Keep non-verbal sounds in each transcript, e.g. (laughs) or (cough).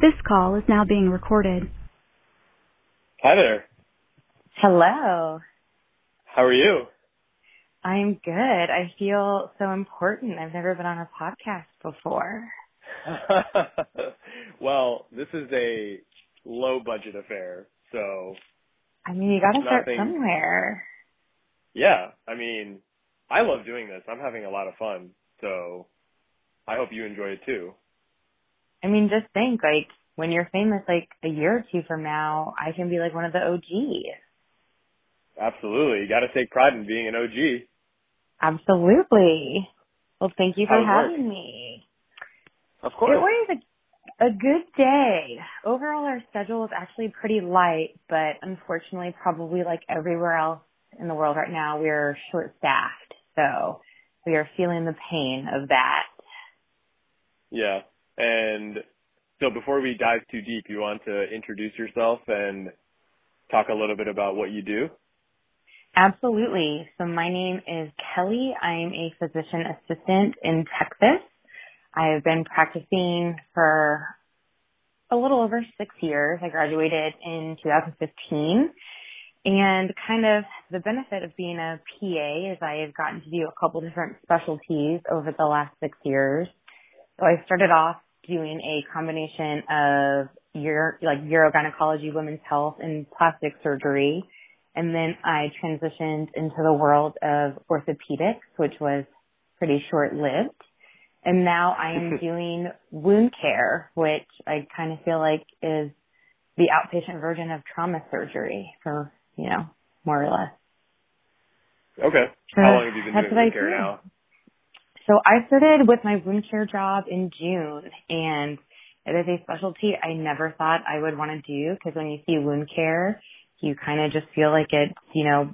This call is now being recorded. Hi there. Hello. How are you? I'm good. I feel so important. I've never been on a podcast before. (laughs) well, this is a low budget affair, so I mean, you got to start Nothing- somewhere. yeah, I mean, I love doing this. I'm having a lot of fun, so I hope you enjoy it too. I mean, just think like when you're famous, like a year or two from now, I can be like one of the OGs. Absolutely. You got to take pride in being an OG. Absolutely. Well, thank you for How's work? having me. Of course. It was a, a good day. Overall, our schedule is actually pretty light, but unfortunately, probably like everywhere else in the world right now, we're short staffed. So we are feeling the pain of that. Yeah. And so before we dive too deep, you want to introduce yourself and talk a little bit about what you do? Absolutely. So my name is Kelly. I'm a physician assistant in Texas. I have been practicing for a little over six years. I graduated in 2015. And kind of the benefit of being a PA is I have gotten to do a couple different specialties over the last six years. So I started off doing a combination of uro, like urogynecology, women's health, and plastic surgery. And then I transitioned into the world of orthopedics, which was pretty short lived. And now I am mm-hmm. doing wound care, which I kind of feel like is the outpatient version of trauma surgery for, you know, more or less. Okay. So How long have you been doing wound care do. now? So I started with my wound care job in June and it is a specialty I never thought I would want to do because when you see wound care, you kind of just feel like it's, you know,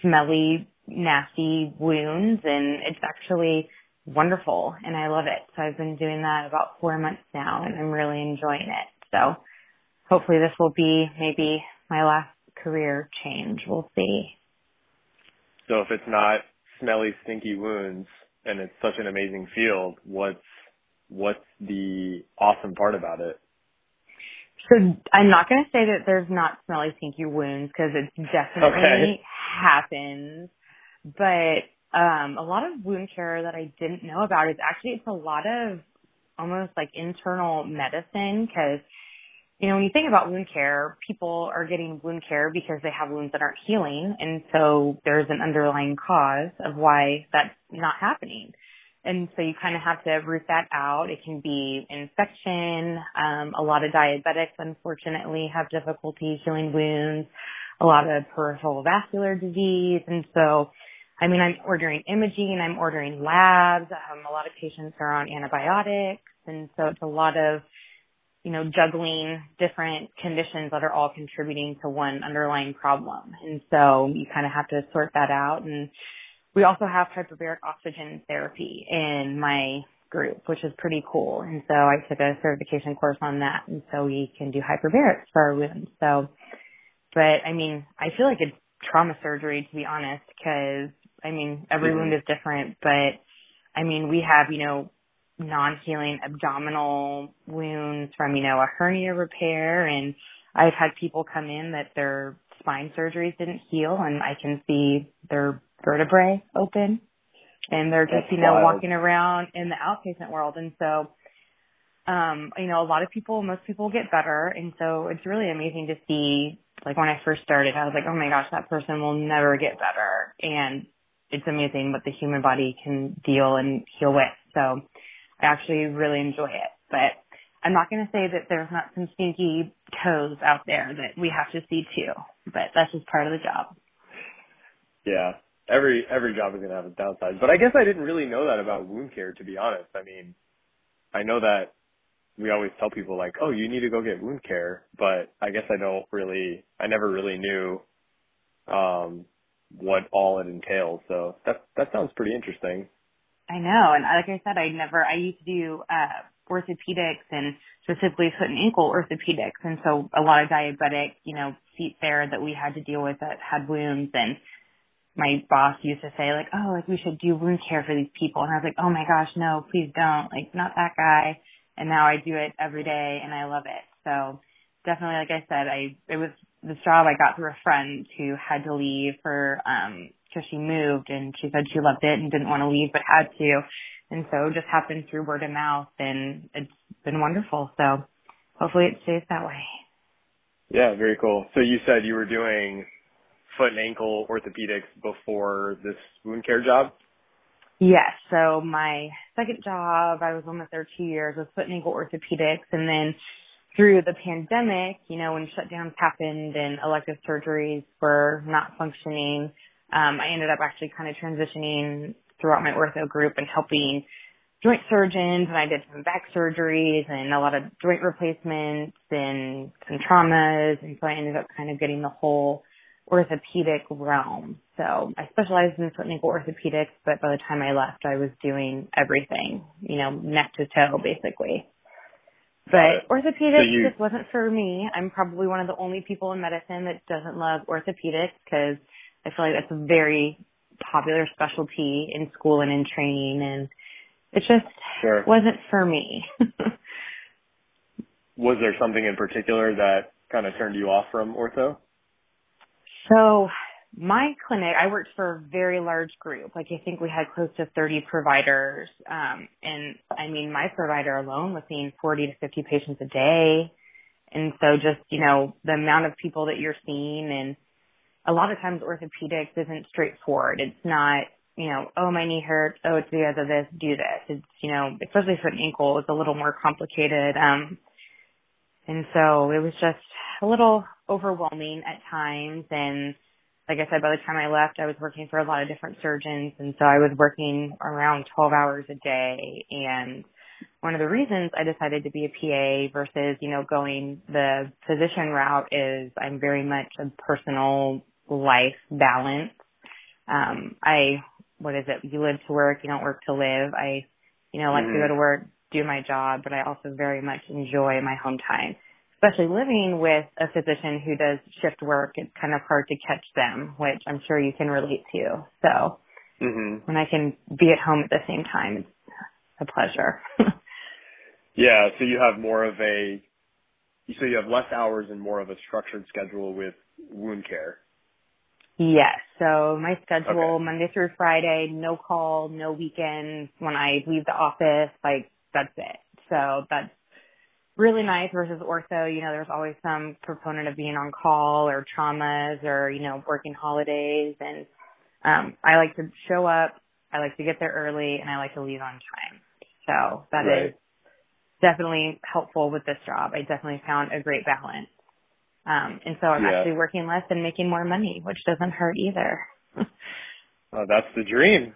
smelly, nasty wounds and it's actually wonderful and I love it. So I've been doing that about four months now and I'm really enjoying it. So hopefully this will be maybe my last career change. We'll see. So if it's not smelly, stinky wounds and it's such an amazing field, what's what's the awesome part about it? So I'm not going to say that there's not smelly, stinky wounds because it definitely Okay. happens. But um, a lot of wound care that I didn't know about is actually it's a lot of almost like internal medicine because you know when you think about wound care, people are getting wound care because they have wounds that aren't healing, and so there's an underlying cause of why that's not happening. And so you kind of have to root that out. It can be infection. Um, a lot of diabetics, unfortunately, have difficulty healing wounds. A lot of peripheral vascular disease. And so, I mean, I'm ordering imaging. I'm ordering labs. Um, a lot of patients are on antibiotics. And so it's a lot of, you know, juggling different conditions that are all contributing to one underlying problem. And so you kind of have to sort that out. And we also have hyperbaric oxygen therapy in my group, which is pretty cool. And so I took a certification course on that. And so we can do hyperbarics for our wounds. So, but I mean, I feel like it's trauma surgery to be honest, because I mean, every Mhm. wound is different, but I mean, we have, you know, non-healing abdominal wounds from, you know, a hernia repair and I've had people come in that their spine surgeries didn't heal and I can see their vertebrae open and they're just, That's you know, wild. walking around in the outpatient world. And so, um, you know, a lot of people, most people get better. And so it's really amazing to see, like when I first started, I was like, oh my gosh, that person will never get better. And it's amazing what the human body can deal and heal with. So actually really enjoy it, but I'm not going to say that there's not some stinky toes out there that we have to see too, but that's just part of the job. Yeah. Every every job is gonna have its downsides. But I guess I didn't really know that about wound care to be honest. I mean I know that we always tell people like, Oh, you need to go get wound care but I guess I don't really I never really knew um what all it entails. So that that sounds pretty interesting. I know, and like I said, I never. I used to do uh orthopedics and specifically foot and ankle orthopedics, and so a lot of diabetic, you know, feet there that we had to deal with that had wounds. And my boss used to say like, "Oh, like we should do wound care for these people," and I was like, "Oh my gosh, no, please don't! Like, not that guy." and now I do it every day and I love it. So definitely, like I said, I it was this job I got through a friend who had to leave for um because she moved and she said she loved it and didn't want to leave but had to, and so it just happened through word of mouth and it's been wonderful. So hopefully it stays that way. Yeah, very cool. So you said you were doing foot and ankle orthopedics before this wound care job? Yes. So my second job, I was almost there two years, was foot and ankle orthopedics, and then through the pandemic, you know, when shutdowns happened and elective surgeries were not functioning, um, I ended up actually kind of transitioning throughout my ortho group and helping joint surgeons and I did some back surgeries and a lot of joint replacements and some traumas and so I ended up kind of getting the whole orthopedic realm. So I specialized in foot and ankle orthopedics, but by the time I left, I was doing everything, you know, neck to toe, basically. But orthopedics so you, just wasn't for me. I'm probably one of the only people in medicine that doesn't love orthopedics because I feel like that's a very popular specialty in school and in training, and it just sure. wasn't for me. (laughs) was there something in particular that kind of turned you off from ortho? So my clinic, I worked for a very large group. Like I think we had close to 30 providers. Um, and I mean, my provider alone was seeing 40 to 50 patients a day. And so just, you know, the amount of people that you're seeing and a lot of times orthopedics isn't straightforward. It's not, you know, oh, my knee hurts. Oh, it's because of this. Do this. It's, you know, especially for an ankle, it's a little more complicated. Um, and so it was just a little overwhelming at times. And like I said, by the time I left, I was working for a lot of different surgeons. And so I was working around 12 hours a day. And one of the reasons I decided to be a PA versus, you know, going the physician route is I'm very much a personal life balance. Um, I, what is it? You live to work, you don't work to live. I, you know, like mm-hmm. to go mm-hmm. to work, do my job, but I also very much enjoy my home time especially living with a physician who does shift work, it's kind of hard to catch them, which I'm sure you can relate to. So mm-hmm. when I can be at home at the same time, it's a pleasure. (laughs) yeah. So you have more of a, so you have less hours and more of a structured schedule with wound care. Yes. So my schedule okay. Monday through Friday, no call, no weekends. When I leave the office, like that's it. So that's really nice versus ortho, you know, there's always some proponent of being on call or traumas or, you know, working holidays and um I like to show up, I like to get there early and I like to leave on time. So that right. is definitely helpful with this job. I definitely found a great balance. Um and so I'm yeah. actually working less and making more money, which doesn't hurt either. (laughs) oh, that's the dream.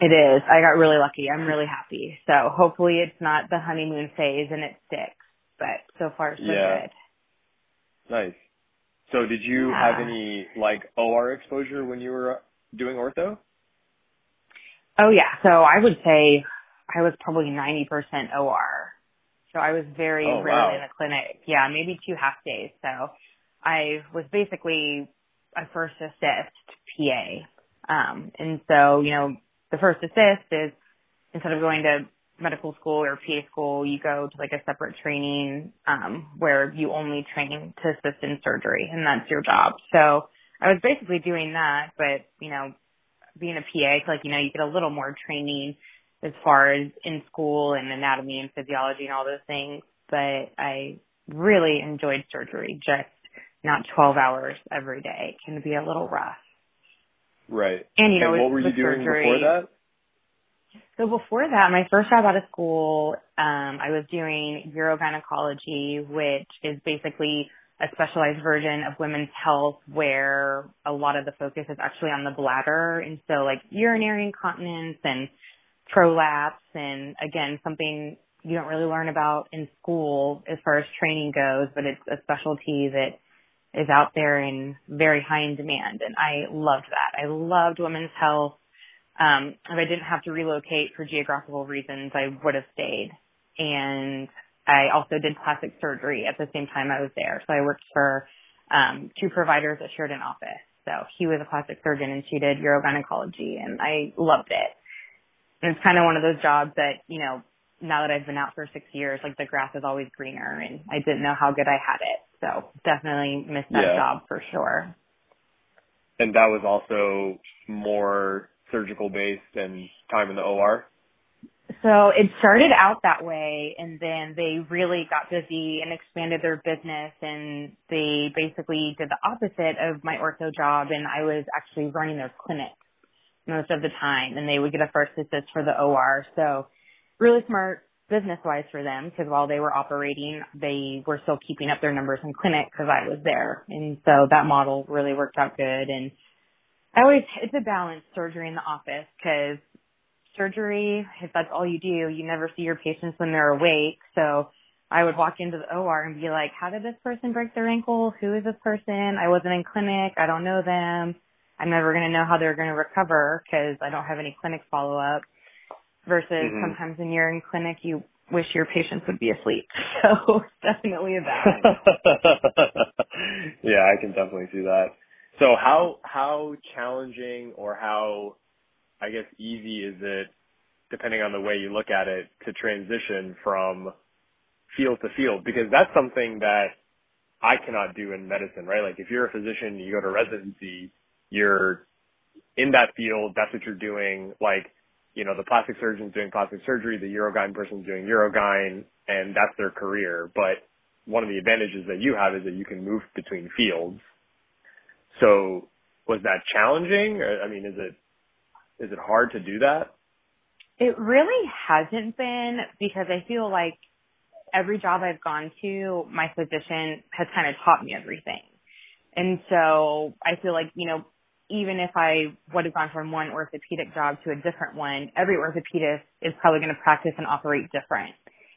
It is. I got really lucky. I'm really happy. So hopefully it's not the honeymoon phase and it sticks. But so far so yeah. good. Nice. So did you yeah. have any like OR exposure when you were doing ortho? Oh yeah. So I would say I was probably 90% OR. So I was very oh, rarely wow. in the clinic. Yeah, maybe two half days. So I was basically a first assist PA. Um, and so, you know, the first assist is instead of going to medical school or PA school, you go to like a separate training um, where you only train to assist in surgery, and that's your job. So I was basically doing that, but you know, being a PA, like you know, you get a little more training as far as in school and anatomy and physiology and all those things. But I really enjoyed surgery, just not 12 hours every day. It can be a little rough. Right. And you know, and what were you doing surgery, before that? So before that, my first job out of school, um, I was doing urogynecology, which is basically a specialized version of women's health where a lot of the focus is actually on the bladder. And so like urinary incontinence and prolapse and again, something you don't really learn about in school as far as training goes, but it's a specialty that is out there and very high in demand. And I loved that. I loved women's health. Um, if I didn't have to relocate for geographical reasons, I would have stayed. And I also did plastic surgery at the same time I was there. So I worked for um, two providers that shared an office. So he was a plastic surgeon and she did urogynecology and I loved it. And it's kind of one of those jobs that, you know, now that I've been out for six years, like the grass is always greener and I didn't know how good I had it. So definitely missed that Yeah. job for sure. And that was also more surgical based and time in the OR. So it started out that way and then they really got busy and expanded their business and they basically did the opposite of my ortho job and I was actually running their clinic most of the time and they would get a first assist for the OR. So really smart business wise for them because while they were operating, they were still keeping up their numbers in clinic because I was there. And so that model really worked out good. And I always, it's a balance surgery in the office because surgery, if that's all you do, you never see your patients when they're awake. So I would walk into the OR and be like, how did this person break their ankle? Who is this person? I wasn't in clinic. I don't know them. I'm never going to know how they're going to recover because I don't have any clinic follow up versus Mhm. sometimes when you're in clinic, you wish your patients would be asleep. (laughs) So definitely a balance. (laughs) yeah, I can definitely see that. So how how challenging or how I guess easy is it, depending on the way you look at it, to transition from field to field? Because that's something that I cannot do in medicine, right? Like if you're a physician, you go to residency, you're in that field, that's what you're doing. Like, you know, the plastic surgeon's doing plastic surgery, the Urogyne person's doing Urogyne, and that's their career. But one of the advantages that you have is that you can move between fields. So was that challenging? I mean, is it is it hard to do that? It really hasn't been because I feel like every job I've gone to, my physician has kind of taught me everything. And so I feel like, you know, even if I would have gone from one orthopedic job to a different one, every orthopedist is probably going to practice and operate different.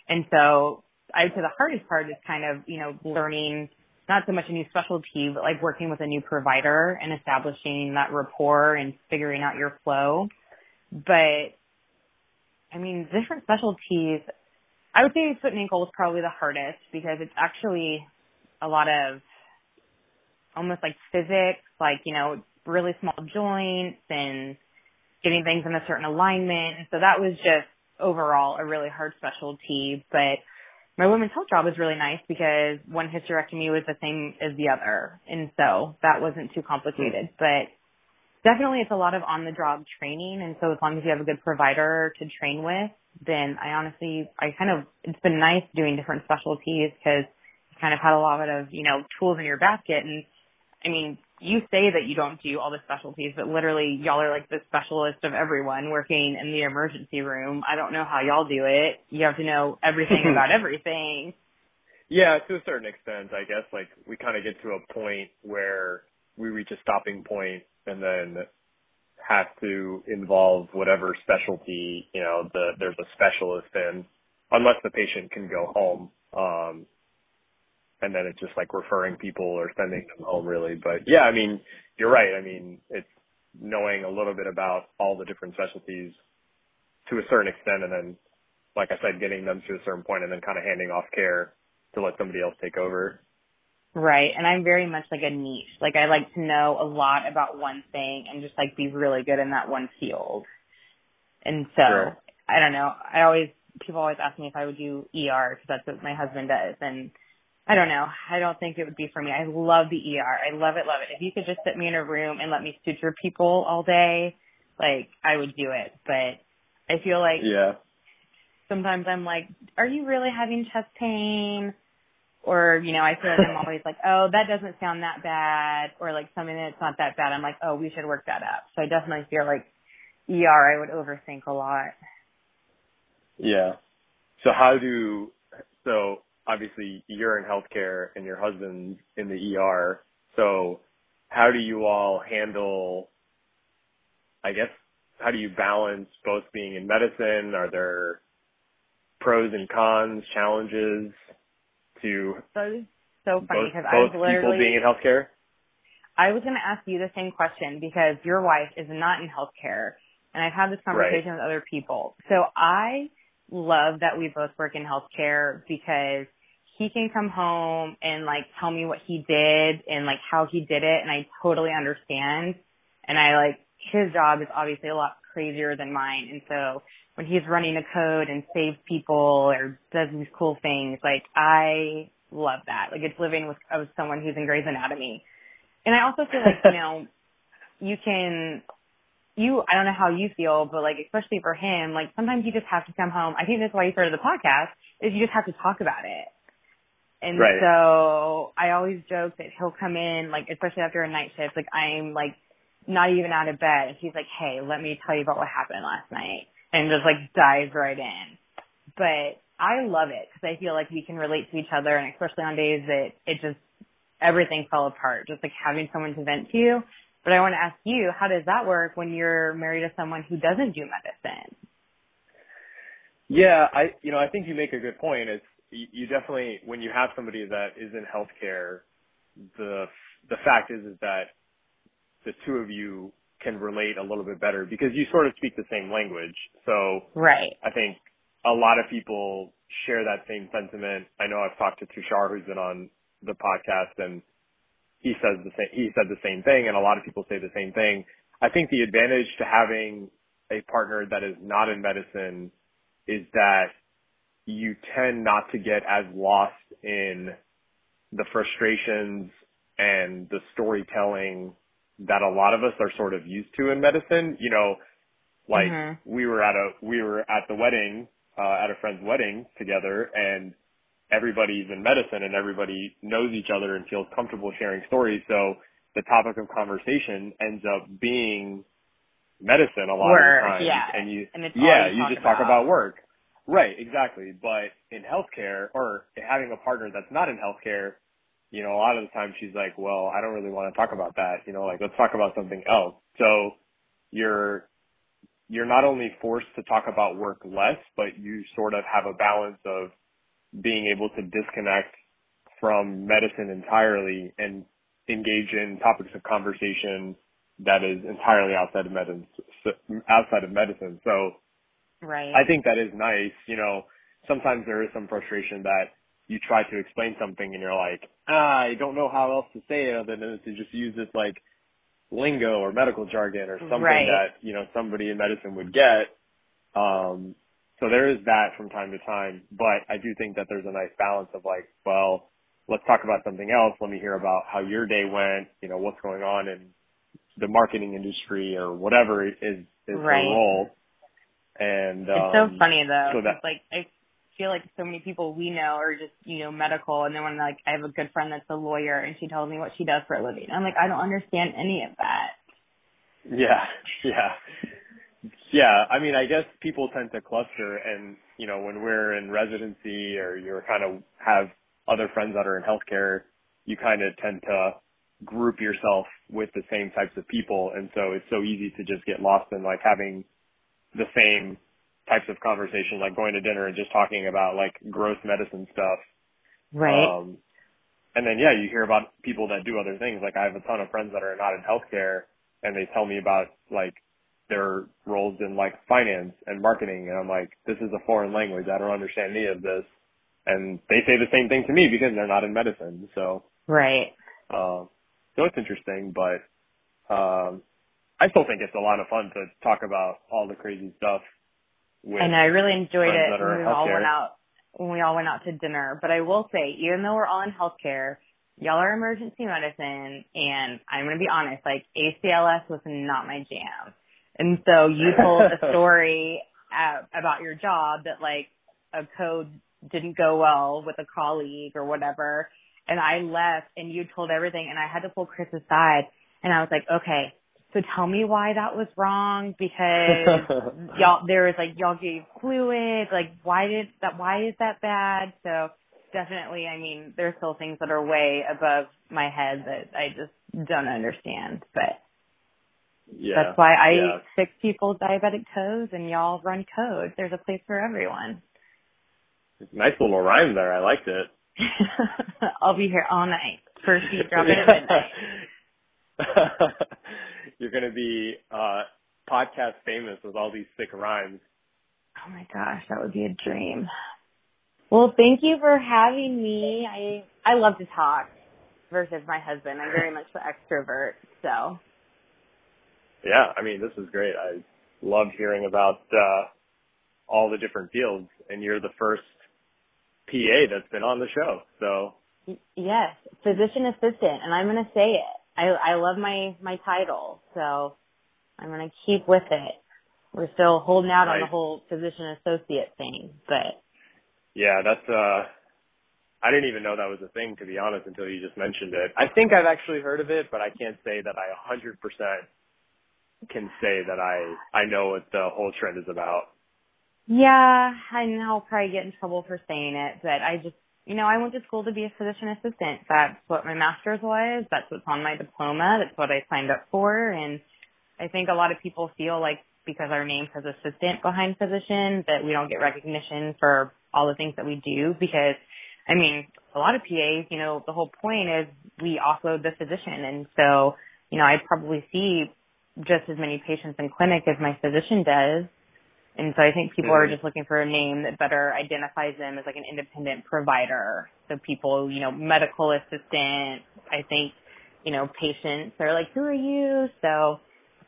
And so I would say the hardest part is kind of, you know, learning not so much a new specialty, but like working with a new provider and establishing that rapport and figuring out your flow. But I mean, different specialties, I would say foot and ankle is probably the hardest because it's actually a lot of almost like physics, like, you know, really small joints and getting things in a certain alignment. And so that was just overall a really hard specialty. But my women's health job was really nice because one hysterectomy was the same as the other. And so that wasn't too complicated. But definitely it's a lot of on the job training. And so as long as you have a good provider to train with, then I honestly, I kind of, it's been nice doing different specialties because you kind of had a lot of, you know, tools in your basket. And I mean, you say that you don't do all the specialties, but literally y'all are like the specialist of everyone working in the emergency room. I don't know how y'all do it. You have to know everything (laughs) about everything. Yeah, to a certain extent, I guess. Like we kind of get to a point where we reach a stopping point and then have to involve whatever specialty, you know, the, there's a specialist in, unless the patient can go home. Um, and then it's just like referring people or sending them home really. But yeah, I mean, you're right. I mean, it's knowing a little bit about all the different specialties to a certain extent and then, like I said, getting them to a certain point and then kind of handing off care to let somebody else take over. Right. And I'm very much like a niche. Like I like to know a lot about one thing and just like be really good in that one field. And so Sure. I don't know. I always, people always ask me if I would do ER because that's what my husband does. And I don't know. I don't think it would be for me. I love the ER. I love it, love it. If you could just sit me in a room and let me suture people all day, like I would do it. But I feel like Yeah. sometimes I'm like, are you really having chest pain? Or, you know, I feel like I'm (laughs) always like, oh, that doesn't sound that bad. Or like something that's not that bad. I'm like, oh, we should work that up. So I definitely feel like ER I would overthink a lot. Yeah. So how do so obviously you're in healthcare and your husband's in the ER. So how do you all handle I guess how do you balance both being in medicine? Are there pros and cons, challenges to So so funny both, because I was both people being in healthcare? I was going to ask you the same question because your wife is not in healthcare and I've had this conversation with other people. So I love that we both work in healthcare because he can come home and like tell me what he did and like how he did it and I totally understand. And I like his job is obviously a lot crazier than mine and so when he's running a code and saves people or does these cool things. Like I love that. Like it's living with, with someone who's in Grey's Anatomy. And I also feel like, you (laughs) know, you can, you, I don't know how you feel, but like, especially for him, like sometimes you just have to come home. I think that's why you started the podcast is you just have to talk about it. And Right. so I always joke that he'll come in, like, especially after a night shift, like I'm like not even out of bed. And he's like, Hey, let me tell you about what happened last night and just like dives right in. But I love it because I feel like we can relate to each other and especially on days that it just, everything fell apart, just like having someone to vent to. But I want to ask you, how does that work when you're married to someone who doesn't do medicine? Yeah, I you know I think you make a good point. It's you, you definitely when you have somebody that is in healthcare, the the fact is is that the two of you can relate a little bit better because you sort of speak the same language. So Right. I think a lot of people share that same sentiment. I know I've talked to Tushar who's been on the podcast and he says the same he said the same thing and a lot of people say the same thing. I think the advantage to having a partner that is not in medicine is that you tend not to get as lost in the frustrations and the storytelling that a lot of us are sort of used to in medicine. You know, like Mhm. we were at a we were at the wedding uh, at a friend's wedding together, and everybody's in medicine and everybody knows each other and feels comfortable sharing stories. So the topic of conversation ends up being medicine a lot Work, of the time, yeah. and you And yeah you you talk just talk about. about work. Right, exactly. But in healthcare or having a partner that's not in healthcare, you know, a lot of the time she's like, well, I don't really want to talk about that. You know, like let's talk about something else. So you're, you're not only forced to talk about work less, but you sort of have a balance of being able to disconnect from medicine entirely and engage in topics of conversation that is entirely outside of medicine, outside of medicine. So Right. I think that is nice. You know, sometimes there is some frustration that you try to explain something and you're like, ah, I don't know how else to say it other than to just use this like lingo or medical jargon or something Right. that, you know, somebody in medicine would get. Um, so there is that from time to time, but I do think that there's a nice balance of like, well, let's talk about something else. Let me hear about how your day went, you know, what's going on in the marketing industry or whatever is, is Right. her role. And, It's um, so funny though. So that- like I feel like so many people we know are just you know medical, and then when like I have a good friend that's a lawyer, and she tells me what she does for a living, I'm like I don't understand any of that. Yeah, (laughs) yeah. Yeah, I mean, I guess people tend to cluster and, you know, when we're in residency or you're kind of have other friends that are in healthcare, you kind of tend to group yourself with the same types of people. And so it's so easy to just get lost in like having the same types of conversation, like going to dinner and just talking about like gross medicine stuff. Right. Um, and then yeah, you hear about people that do other things. Like I have a ton of friends that are not in healthcare and they tell me about like their roles in like finance and marketing and I'm like, this is a foreign language. I don't understand any of this. And they say the same thing to me because they're not in medicine. So, right. um, so it's interesting, but, um, I still think it's a lot of fun to talk about all the crazy stuff with And I really enjoyed it when we all went out when we all went out to dinner. But I will say, even though we're all in healthcare, y'all are emergency medicine, and I'm gonna be honest, like ACLS was not my jam. And so you told a (laughs) story uh, about your job that like a code didn't go well with a colleague or whatever, and I left, and you told everything, and I had to pull Chris aside, and I was like, okay. So tell me why that was wrong because (laughs) y'all there was like y'all gave fluid. Like why did that why is that bad? So definitely i mean there's still things that are way above my head that i just don't understand but yeah. that's why i yeah. fix people's diabetic toes and y'all run code there's a place for everyone Nice little rhyme there. I liked it. (laughs) i'll be here all night first beat drop in at midnight (laughs) You're gonna be uh podcast famous with all these sick rhymes. oh my gosh that would be a dream well thank you for having me i i love to talk versus my husband i'm very much the extrovert so Yeah, I mean this is great. I loved hearing about uh all the different fields, and you're the first PA that's been on the show. So yes, physician assistant, and I'm going to say it. I I love my my title, so I'm going to keep with it. We're still holding out right. on the whole physician associate thing, but yeah, that's uh I didn't even know that was a thing to be honest until you just mentioned it. I think I've actually heard of it, but I can't say that I 100% can say that I I know what the whole trend is about. Yeah, and I'll probably get in trouble for saying it, but I just you know, I went to school to be a physician assistant. That's what my master's was. That's what's on my diploma. That's what I signed up for. And I think a lot of people feel like because our name says assistant behind physician that we don't get recognition for all the things that we do because I mean, a lot of PAs, you know, the whole point is we offload the physician. And so, you know, I probably see just as many patients in clinic as my physician does. And so I think people mm-hmm. are just looking for a name that better identifies them as like an independent provider. So people, you know, medical assistant, I think, you know, patients are like, who are you? So,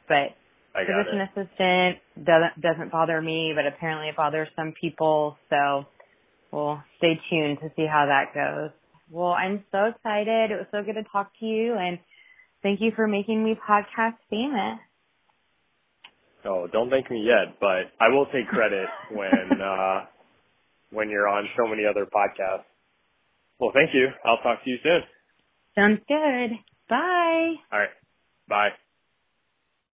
but physician it. assistant doesn't, doesn't bother me, but apparently it bothers some people. So we'll stay tuned to see how that goes. Well, I'm so excited. It was so good to talk to you and thank you for making me podcast famous. Oh, don't thank me yet, but I will take credit (laughs) when uh when you're on so many other podcasts. Well, thank you. I'll talk to you soon. Sounds good. Bye. All right. Bye.